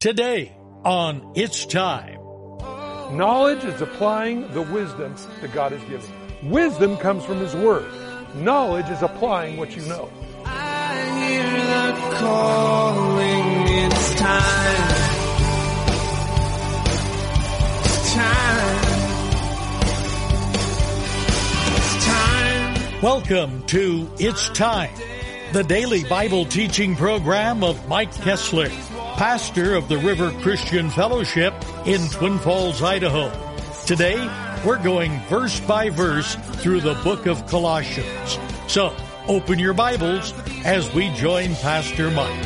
Today on It's Time. Knowledge is applying the wisdom that God has given. Wisdom comes from His Word. Knowledge is applying what you know. I hear the calling, it's time. It's time. It's time. Welcome to It's Time, the daily Bible teaching program of Mike Kessler, pastor of the River Christian Fellowship in Twin Falls, Idaho. Today, we're going verse by verse through the book of Colossians. So, open your Bibles as we join Pastor Mike.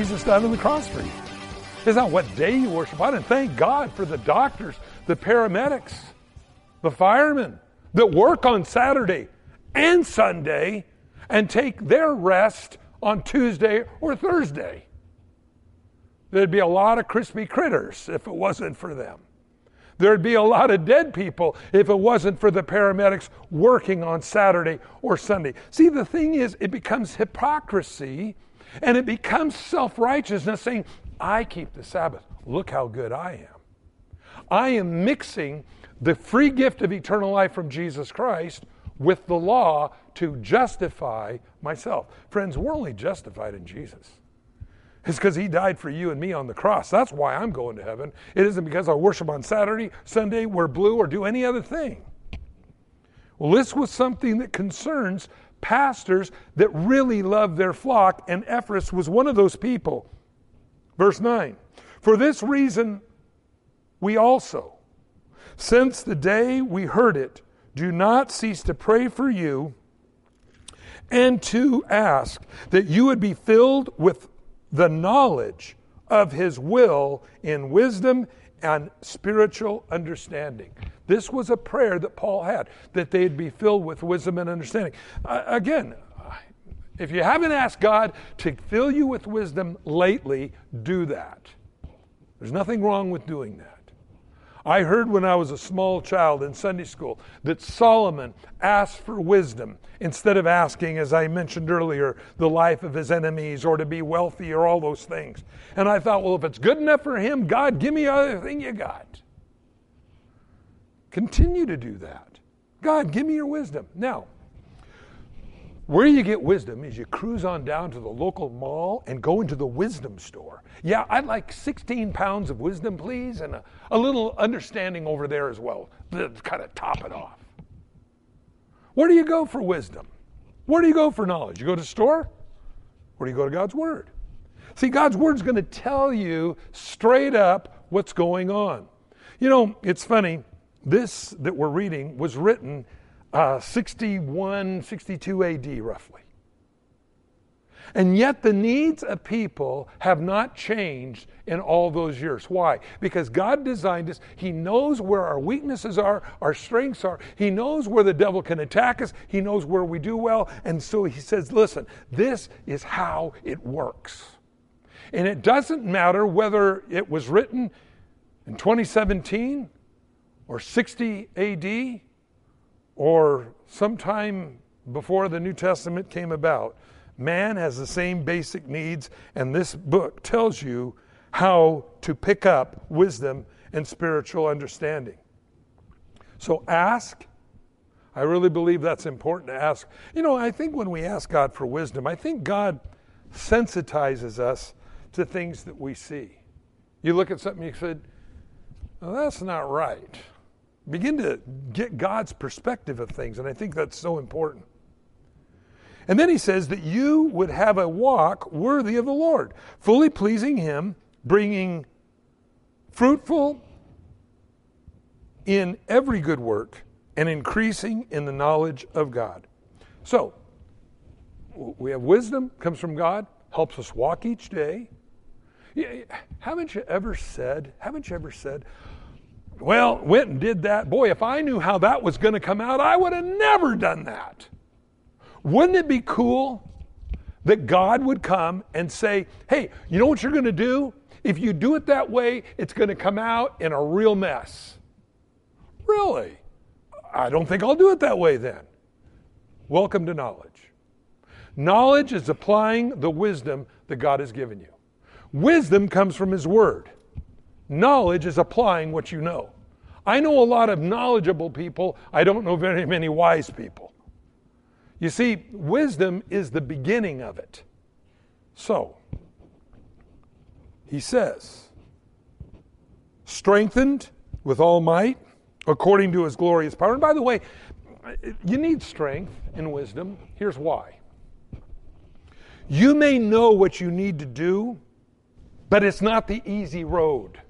Jesus died on the cross for you. It's not what day you worship. I didn't thank God for the doctors, the paramedics, the firemen that work on Saturday and Sunday and take their rest on Tuesday or Thursday. There'd be a lot of crispy critters if it wasn't for them. There'd be a lot of dead people if it wasn't for the paramedics working on Saturday or Sunday. See, the thing is, it becomes hypocrisy and it becomes self righteousness saying, I keep the Sabbath. Look how good I am. I am mixing the free gift of eternal life from Jesus Christ with the law to justify myself. Friends, we're only justified in Jesus. It's because he died for you and me on the cross. That's why I'm going to heaven. It isn't because I worship on Saturday, Sunday, wear blue, or do any other thing. Well, this was something that concerns pastors that really love their flock, and Epaphras was one of those people. Verse 9 For this reason, we also, since the day we heard it, do not cease to pray for you and to ask that you would be filled with the knowledge of his will in wisdom and spiritual understanding. This was a prayer that Paul had, that they'd be filled with wisdom and understanding. Uh, again, if you haven't asked God to fill you with wisdom lately, do that. There's nothing wrong with doing that. I heard when I was a small child in Sunday school that Solomon asked for wisdom instead of asking, as I mentioned earlier, the life of his enemies or to be wealthy or all those things. And I thought, well, if it's good enough for him, God, give me everything you got. Continue to do that. God, give me your wisdom. Now, where you get wisdom is you cruise on down to the local mall and go into the wisdom store. Yeah, I'd like 16 pounds of wisdom, please, and a, a little understanding over there as well to kind of top it off. Where do you go for wisdom? Where do you go for knowledge? You go to store? Where do you go to God's Word? See, God's Word is going to tell you straight up what's going on. You know, it's funny, this that we're reading was written uh, 61, 62 AD, roughly. And yet the needs of people have not changed in all those years. Why? Because God designed us. He knows where our weaknesses are, our strengths are. He knows where the devil can attack us. He knows where we do well. And so He says, listen, this is how it works. And it doesn't matter whether it was written in 2017 or 60 AD or sometime before the New Testament came about. Man has the same basic needs, and this book tells you how to pick up wisdom and spiritual understanding. So ask. I really believe that's important to ask. You know, I think when we ask God for wisdom, I think God sensitizes us to things that we see. You look at something, you said, well, that's not right. Begin to get God's perspective of things, and I think that's so important. And then he says that you would have a walk worthy of the Lord, fully pleasing Him, bringing fruitful in every good work, and increasing in the knowledge of God. So, we have wisdom, comes from God, helps us walk each day. Haven't you ever said, haven't you ever said, well, went and did that. Boy, if I knew how that was going to come out, I would have never done that. Wouldn't it be cool? that God would come and say, hey, you know what you're going to do? If you do it that way, it's going to come out in a real mess. Really? I don't think I'll do it that way then. Welcome to knowledge. Knowledge is applying the wisdom that God has given you. Wisdom comes from His Word. Knowledge is applying what you know. I know a lot of knowledgeable people. I don't know very many wise people. You see, wisdom is the beginning of it. So, he says, strengthened with all might according to his glorious power. And by the way, you need strength and wisdom. Here's why. You may know what you need to do, but it's not the easy road.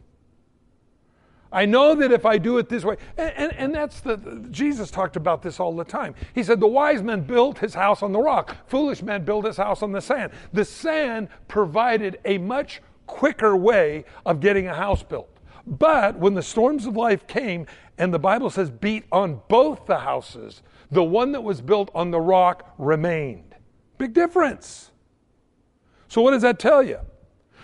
I know that if I do it this way, and, and, and that's the, Jesus talked about this all the time. He said, The wise man built his house on the rock, foolish man built his house on the sand. The sand provided a much quicker way of getting a house built. But when the storms of life came, and the Bible says, beat on both the houses, the one that was built on the rock remained. Big difference. So, what does that tell you?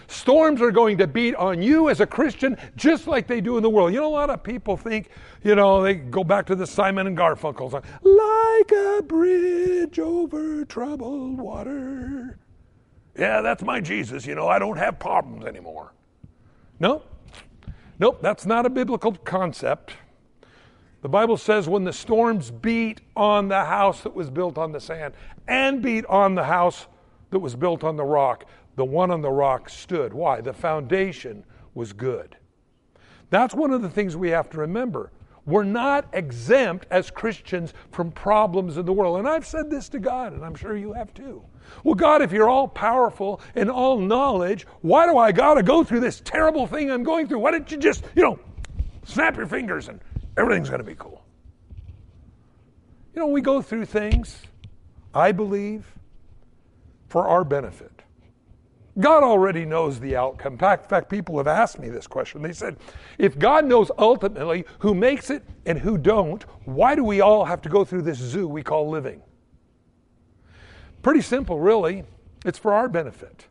Storms are going to beat on you as a Christian just like they do in the world. You know, a lot of people think, you know, they go back to the Simon and Garfunkel song, like a bridge over troubled water. Yeah, that's my Jesus. You know, I don't have problems anymore. No, nope, that's not a biblical concept. The Bible says when the storms beat on the house that was built on the sand and beat on the house that was built on the rock, the one on the rock stood. Why? The foundation was good. That's one of the things we have to remember. We're not exempt as Christians from problems in the world. And I've said this to God, and I'm sure you have too. Well, God, if you're all powerful and all knowledge, why do I got to go through this terrible thing I'm going through? Why don't you just, you know, snap your fingers and everything's going to be cool? You know, we go through things, I believe, for our benefit. God already knows the outcome. In fact, people have asked me this question. They said, if God knows ultimately who makes it and who don't, why do we all have to go through this zoo we call living? Pretty simple, really. It's for our benefit,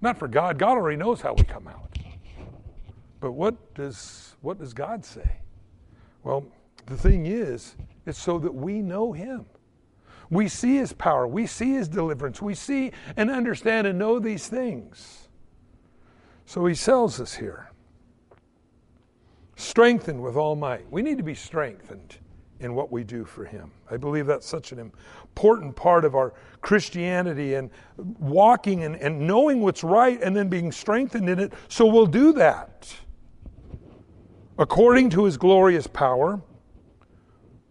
not for God. God already knows how we come out. But what does, what does God say? Well, the thing is, it's so that we know Him. We see his power, we see his deliverance, we see and understand and know these things. So he sells us here strengthened with all might. We need to be strengthened in what we do for him. I believe that's such an important part of our Christianity and walking and, and knowing what's right and then being strengthened in it. So we'll do that. According to his glorious power,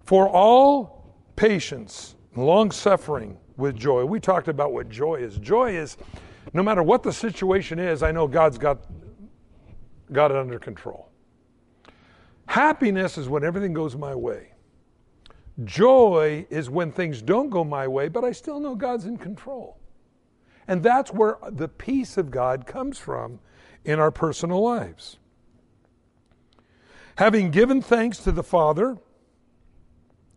for all patience long suffering with joy. We talked about what joy is. Joy is no matter what the situation is, I know God's got, got it under control. Happiness is when everything goes my way. Joy is when things don't go my way, but I still know God's in control. And that's where the peace of God comes from in our personal lives. Having given thanks to the Father,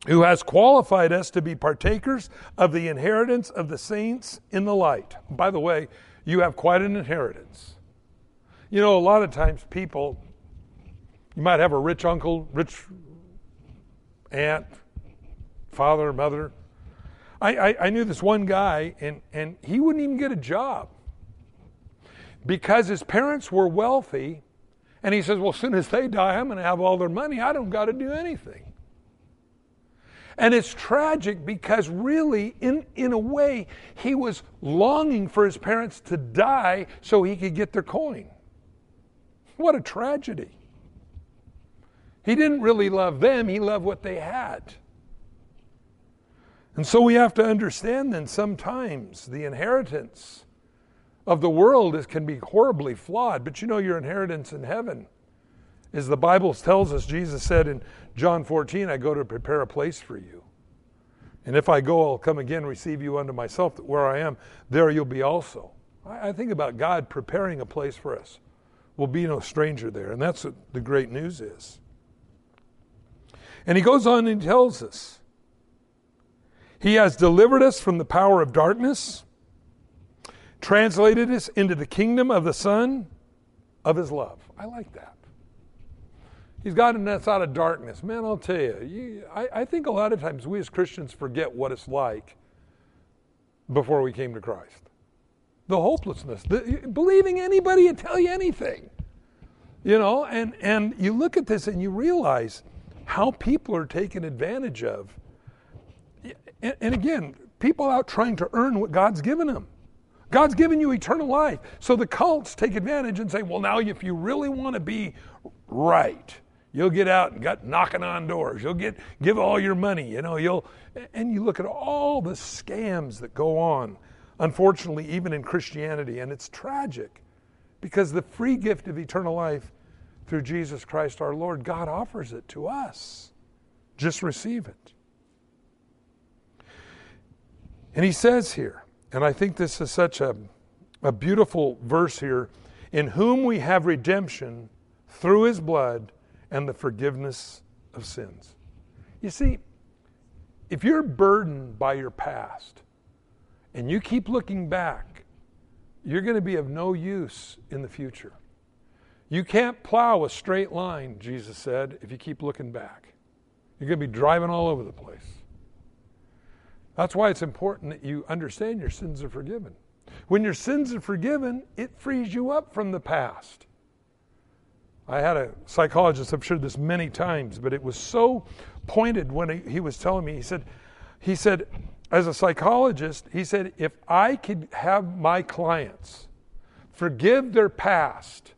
who has qualified us to be partakers of the inheritance of the saints in the light. By the way, you have quite an inheritance. You know, a lot of times people, you might have a rich uncle, rich aunt, father, mother. I, I, I knew this one guy, and, and he wouldn't even get a job because his parents were wealthy. And he says, Well, as soon as they die, I'm going to have all their money. I don't got to do anything. And it's tragic because, really, in, in a way, he was longing for his parents to die so he could get their coin. What a tragedy. He didn't really love them, he loved what they had. And so we have to understand then sometimes the inheritance of the world is, can be horribly flawed, but you know your inheritance in heaven as the Bible tells us, Jesus said in John 14, I go to prepare a place for you. And if I go, I'll come again, receive you unto myself, that where I am, there you'll be also. I, think about God preparing a place for us. We'll be no stranger there. And that's what the great news is. And he goes on and tells us He has delivered us from the power of darkness translated us into the kingdom of the Son of His love. I like that. He's gotten us out of darkness. Man, I'll tell you, you I, I think a lot of times we as Christians forget what it's like before we came to Christ. The hopelessness, the, believing anybody to tell you anything. You know, and, and you look at this and you realize how people are taken advantage of. And, and again, people out trying to earn what God's given them. God's given you eternal life. So the cults take advantage and say, well, now if you really want to be right, you'll get out and get knocking on doors. You'll get give all your money, you know, you'll and you look at all the scams that go on, unfortunately, even in Christianity, and it's tragic because the free gift of eternal life through Jesus Christ our Lord, God offers it to us. Just receive it. And he says here, and I think this is such a, a beautiful verse here in whom we have redemption through his blood and the forgiveness of sins. You see, if you're burdened by your past and you keep looking back, you're going to be of no use in the future. You can't plow a straight line, Jesus said, if you keep looking back. You're going to be driving all over the place. That's why it's important that you understand your sins are forgiven. When your sins are forgiven, it frees you up from the past. I had a psychologist, I've shared this many times, but it was so pointed when he, was telling me. He said, he said, as a psychologist, he said, if I could have my clients forgive their past,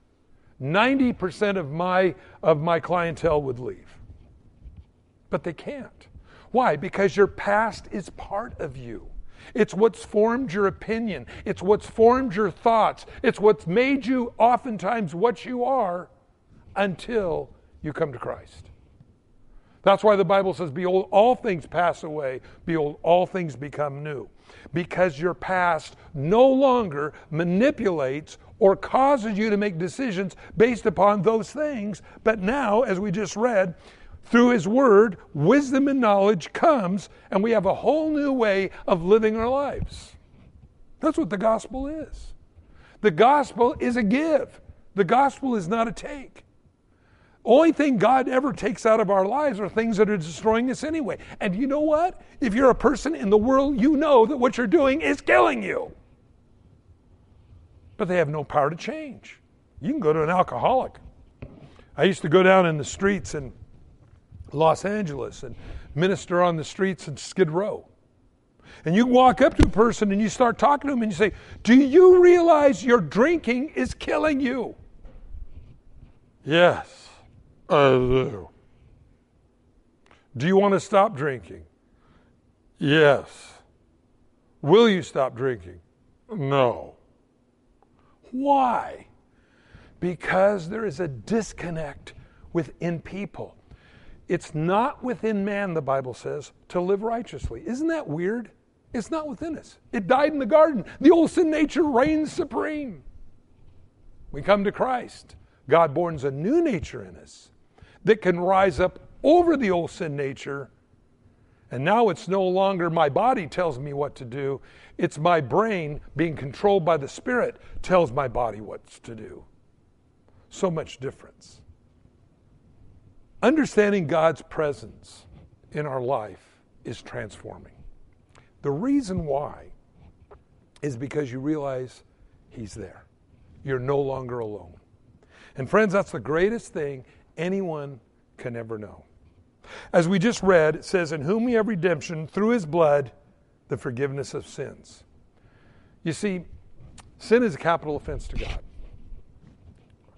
90% of my, of my clientele would leave. But they can't. Why? Because your past is part of you. It's what's formed your opinion. It's what's formed your thoughts. It's what's made you oftentimes what you are until you come to Christ. That's why the Bible says, Behold, all things pass away. Behold, all things become new. Because your past no longer manipulates or causes you to make decisions based upon those things. But now, as we just read, through His Word, wisdom and knowledge comes, and we have a whole new way of living our lives. That's what the gospel is. The gospel is a give, the gospel is not a take. Only thing God ever takes out of our lives are things that are destroying us anyway. And you know what? If you're a person in the world, you know that what you're doing is killing you. But they have no power to change. You can go to an alcoholic. I used to go down in the streets in Los Angeles and minister on the streets in Skid Row. And you walk up to a person and you start talking to them and you say, Do you realize your drinking is killing you? Yes. Uh, do you want to stop drinking? Yes. Will you stop drinking? No. Why? Because there is a disconnect within people. It's not within man, the Bible says, to live righteously. Isn't that weird? It's not within us. It died in the garden. The old sin nature reigns supreme. We come to Christ. God borns a new nature in us that can rise up over the old sin nature. And now it's no longer my body tells me what to do, it's my brain being controlled by the Spirit tells my body what to do. So much difference. Understanding God's presence in our life is transforming. The reason why is because you realize He's there. You're no longer alone. And friends, that's the greatest thing anyone can ever know. As we just read, it says, In whom we have redemption through his blood, the forgiveness of sins. You see, sin is a capital offense to God.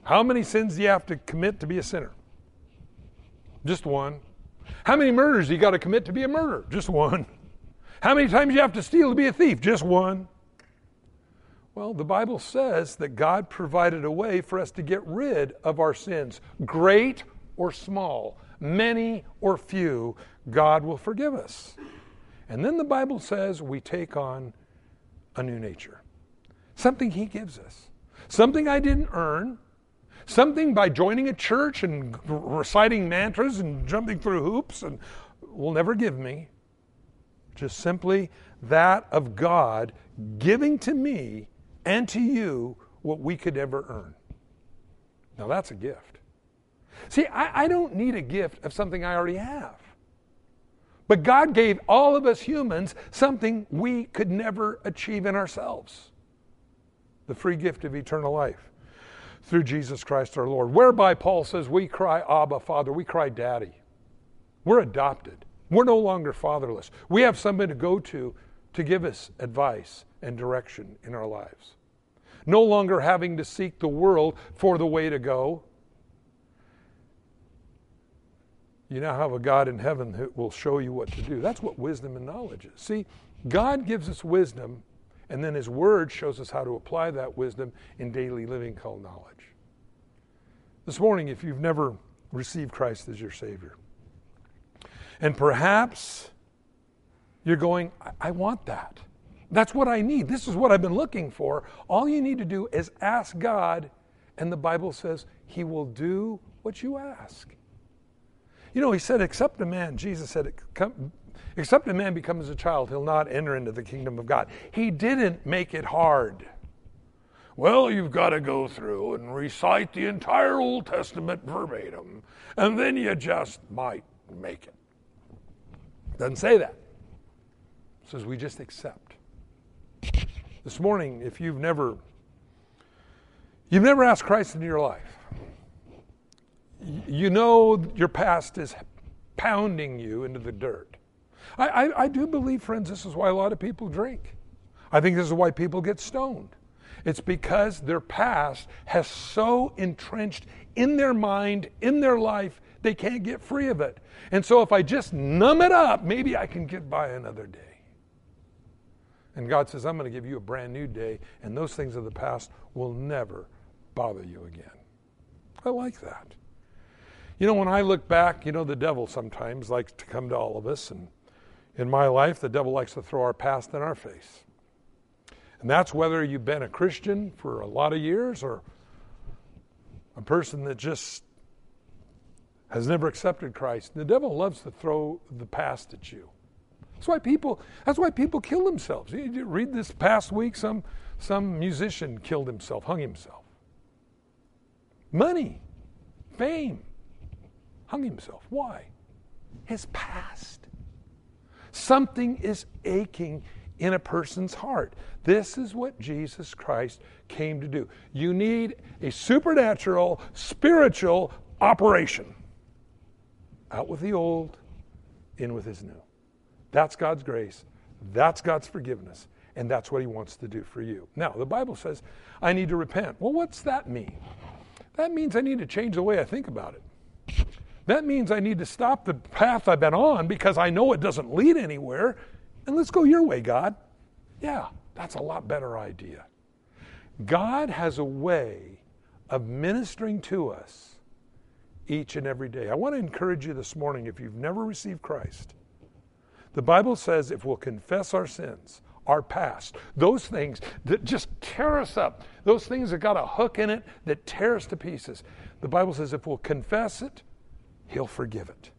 How many sins do you have to commit to be a sinner? Just one. How many murders do you got to commit to be a murderer? Just one. How many times do you have to steal to be a thief? Just one. Well, the Bible says that God provided a way for us to get rid of our sins, great or small, many or few, God will forgive us. And then the Bible says we take on a new nature, something He gives us, something I didn't earn, something by joining a church and reciting mantras and jumping through hoops and will never give me. Just simply that of God giving to me and to you what we could ever earn. Now that's a gift. See, I, I don't need a gift of something I already have. But God gave all of us humans something we could never achieve in ourselves the free gift of eternal life through Jesus Christ our Lord. Whereby Paul says, We cry, Abba, Father, we cry, Daddy. We're adopted. We're no longer fatherless. We have somebody to go to to give us advice and direction in our lives. No longer having to seek the world for the way to go. You now have a God in heaven who will show you what to do. That's what wisdom and knowledge is. See, God gives us wisdom, and then His Word shows us how to apply that wisdom in daily living called knowledge. This morning, if you've never received Christ as your Savior, and perhaps you're going, I, I want that. That's what I need. This is what I've been looking for. All you need to do is ask God, and the Bible says He will do what you ask. You know, He said, Except a man, Jesus said, Except a man becomes a child, he'll not enter into the kingdom of God. He didn't make it hard. Well, you've got to go through and recite the entire Old Testament verbatim, and then you just might make it. Doesn't say that. It says we just accept. This morning, if you've never you've never asked Christ into your life, you know your past is pounding you into the dirt. I, I, I do believe, friends, this is why a lot of people drink. I think this is why people get stoned. It's because their past has so entrenched in their mind, in their life, they can't get free of it. And so if I just numb it up, maybe I can get by another day. And God says, I'm going to give you a brand new day, and those things of the past will never bother you again. I like that. You know, when I look back, you know, the devil sometimes likes to come to all of us, and in my life, the devil likes to throw our past in our face. And that's whether you've been a Christian for a lot of years or a person that just has never accepted Christ. The devil loves to throw the past at you. That's why people. That's why people kill themselves. You read this past week, some some musician killed himself, hung himself. Money, fame, hung himself. Why? His past. Something is aching in a person's heart. This is what Jesus Christ came to do. You need a supernatural, spiritual operation. Out with the old, in with his new. That's God's grace. That's God's forgiveness. And that's what he wants to do for you. Now, the Bible says, I need to repent. Well, what's that mean? That means I need to change the way I think about it. That means I need to stop the path I've been on because I know it doesn't lead anywhere and let's go your way, God. Yeah, that's a lot better idea. God has a way of ministering to us each and every day. I want to encourage you this morning if you've never received Christ, the Bible says if we'll confess our sins, our past, those things that just tear us up, those things that got a hook in it that tear us to pieces, the Bible says if we'll confess it, He'll forgive it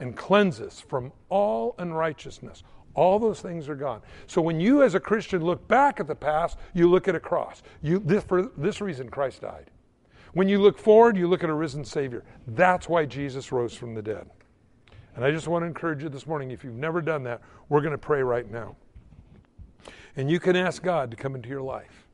and cleanse us from all unrighteousness. All those things are gone. So when you, as a Christian, look back at the past, you look at a cross. You, this, for this reason, Christ died. When you look forward, you look at a risen Savior. That's why Jesus rose from the dead. And I just want to encourage you this morning if you've never done that, we're going to pray right now. And you can ask God to come into your life.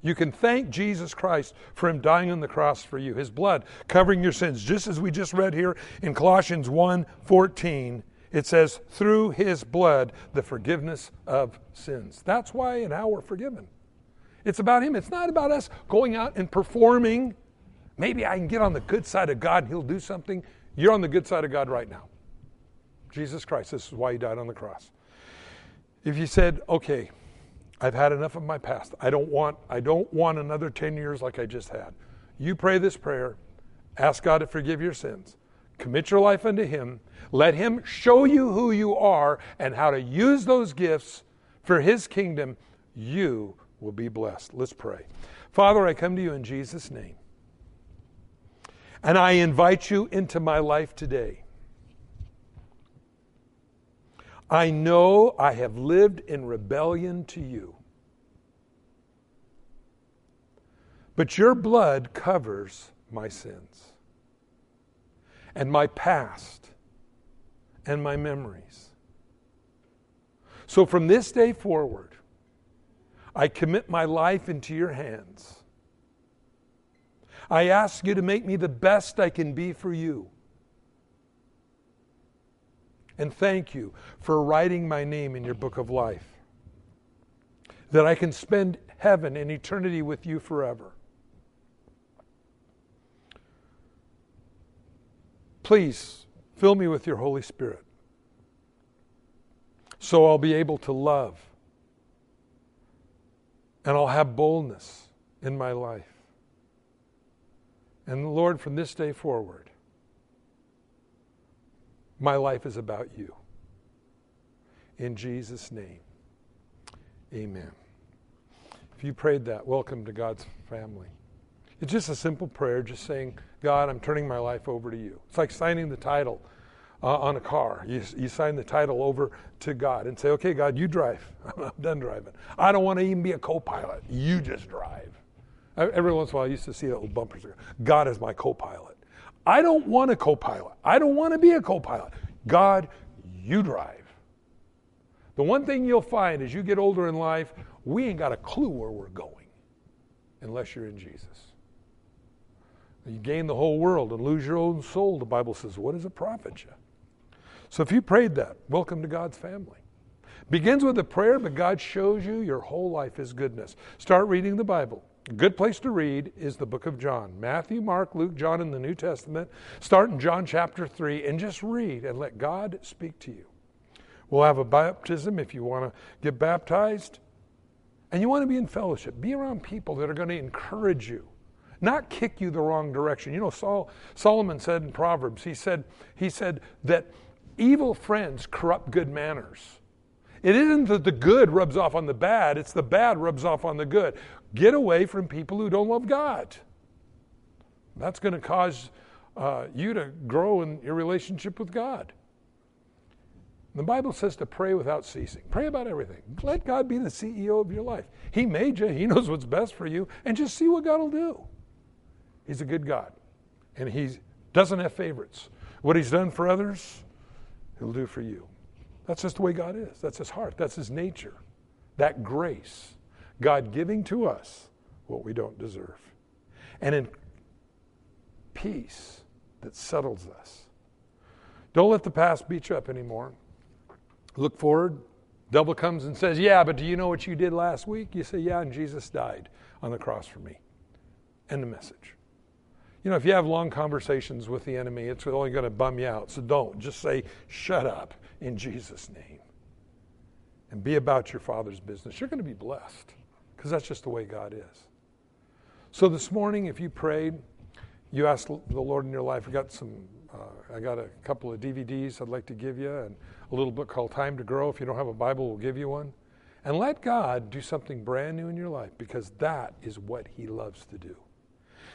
You can thank Jesus Christ for him dying on the cross for you, his blood covering your sins. Just as we just read here in Colossians 1:14, it says, "Through his blood the forgiveness of sins." That's why and how we're forgiven. It's about him. It's not about us going out and performing. Maybe I can get on the good side of God and he'll do something. You're on the good side of God right now. Jesus Christ, this is why he died on the cross. If you said, "Okay, I've had enough of my past. I don't want I don't want another 10 years like I just had. You pray this prayer, ask God to forgive your sins. Commit your life unto him. Let him show you who you are and how to use those gifts for his kingdom. You will be blessed. Let's pray. Father, I come to you in Jesus name. And I invite you into my life today. I know I have lived in rebellion to you. But your blood covers my sins and my past and my memories. So from this day forward, I commit my life into your hands. I ask you to make me the best I can be for you. And thank you for writing my name in your book of life, that I can spend heaven and eternity with you forever. Please fill me with your Holy Spirit so I'll be able to love and I'll have boldness in my life. And Lord, from this day forward, my life is about you. In Jesus' name, amen. If you prayed that, welcome to God's family. It's just a simple prayer, just saying, God, I'm turning my life over to you. It's like signing the title uh, on a car. You, you sign the title over to God and say, okay, God, you drive. I'm done driving. I don't want to even be a co pilot. You just drive. Every once in a while, I used to see that little bumpers. God is my co pilot. I don't want a co pilot. I don't want to be a co pilot. God, you drive. The one thing you'll find as you get older in life, we ain't got a clue where we're going unless you're in Jesus. You gain the whole world and lose your own soul, the Bible says. What does it profit you? So if you prayed that, welcome to God's family. Begins with a prayer, but God shows you your whole life is goodness. Start reading the Bible. Good place to read is the book of John. Matthew, Mark, Luke, John in the New Testament. Start in John chapter 3 and just read and let God speak to you. We'll have a baptism if you want to get baptized. And you want to be in fellowship. Be around people that are going to encourage you, not kick you the wrong direction. You know, Saul, Solomon said in Proverbs, he said, he said that evil friends corrupt good manners. It isn't that the good rubs off on the bad, it's the bad rubs off on the good. Get away from people who don't love God. That's going to cause uh, you to grow in your relationship with God. The Bible says to pray without ceasing. Pray about everything. Let God be the CEO of your life. He made you, He knows what's best for you, and just see what God will do. He's a good God, and He doesn't have favorites. What He's done for others, He'll do for you. That's just the way God is. That's His heart. That's His nature. That grace. God giving to us what we don't deserve. And in peace that settles us. Don't let the past beat you up anymore. Look forward. Devil comes and says, Yeah, but do you know what you did last week? You say, Yeah, and Jesus died on the cross for me. End the message. You know, if you have long conversations with the enemy, it's only going to bum you out. So don't. Just say, Shut up in Jesus' name. And be about your Father's business. You're going to be blessed because that's just the way God is. So this morning, if you prayed, you asked the Lord in your life, I got some, uh, I got a couple of DVDs I'd like to give you, and a little book called Time to Grow. If you don't have a Bible, we'll give you one. And let God do something brand new in your life because that is what He loves to do.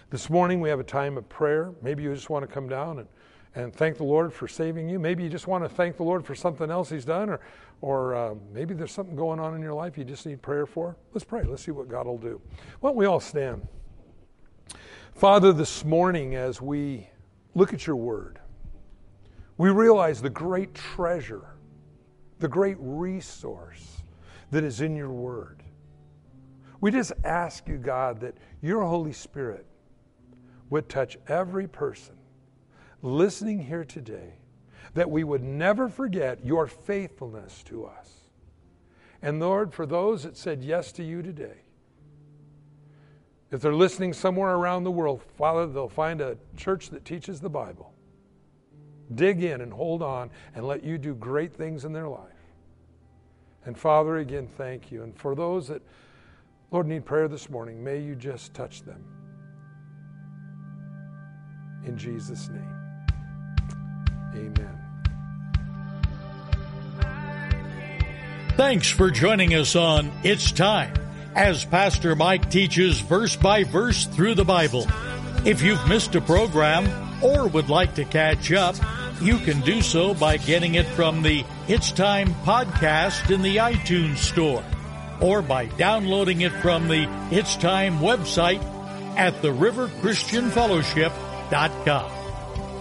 This morning we have a time of prayer. Maybe you just want to come down and, and thank the Lord for saving you. Maybe you just want to thank the Lord for something else He's done, or, or uh, maybe there's something going on in your life you just need prayer for. Let's pray. Let's see what God will do. Why don't we all stand? Father, this morning as we look at your word, we realize the great treasure, the great resource that is in your word. We just ask you, God, that your Holy Spirit would touch every person listening here today, that we would never forget your faithfulness to us. And Lord, for those that said yes to you today, if they're listening somewhere around the world, Father, they'll find a church that teaches the Bible dig in and hold on and let you do great things in their life. And Father, again, thank you. And for those that, Lord, need prayer this morning, may you just touch them. In Jesus' name, amen. Thanks for joining us on It's Time as Pastor Mike teaches verse by verse through the Bible. If you've missed a program or would like to catch up, you can do so by getting it from the It's Time podcast in the iTunes store or by downloading it from the It's Time website at theriverchristianfellowship.com.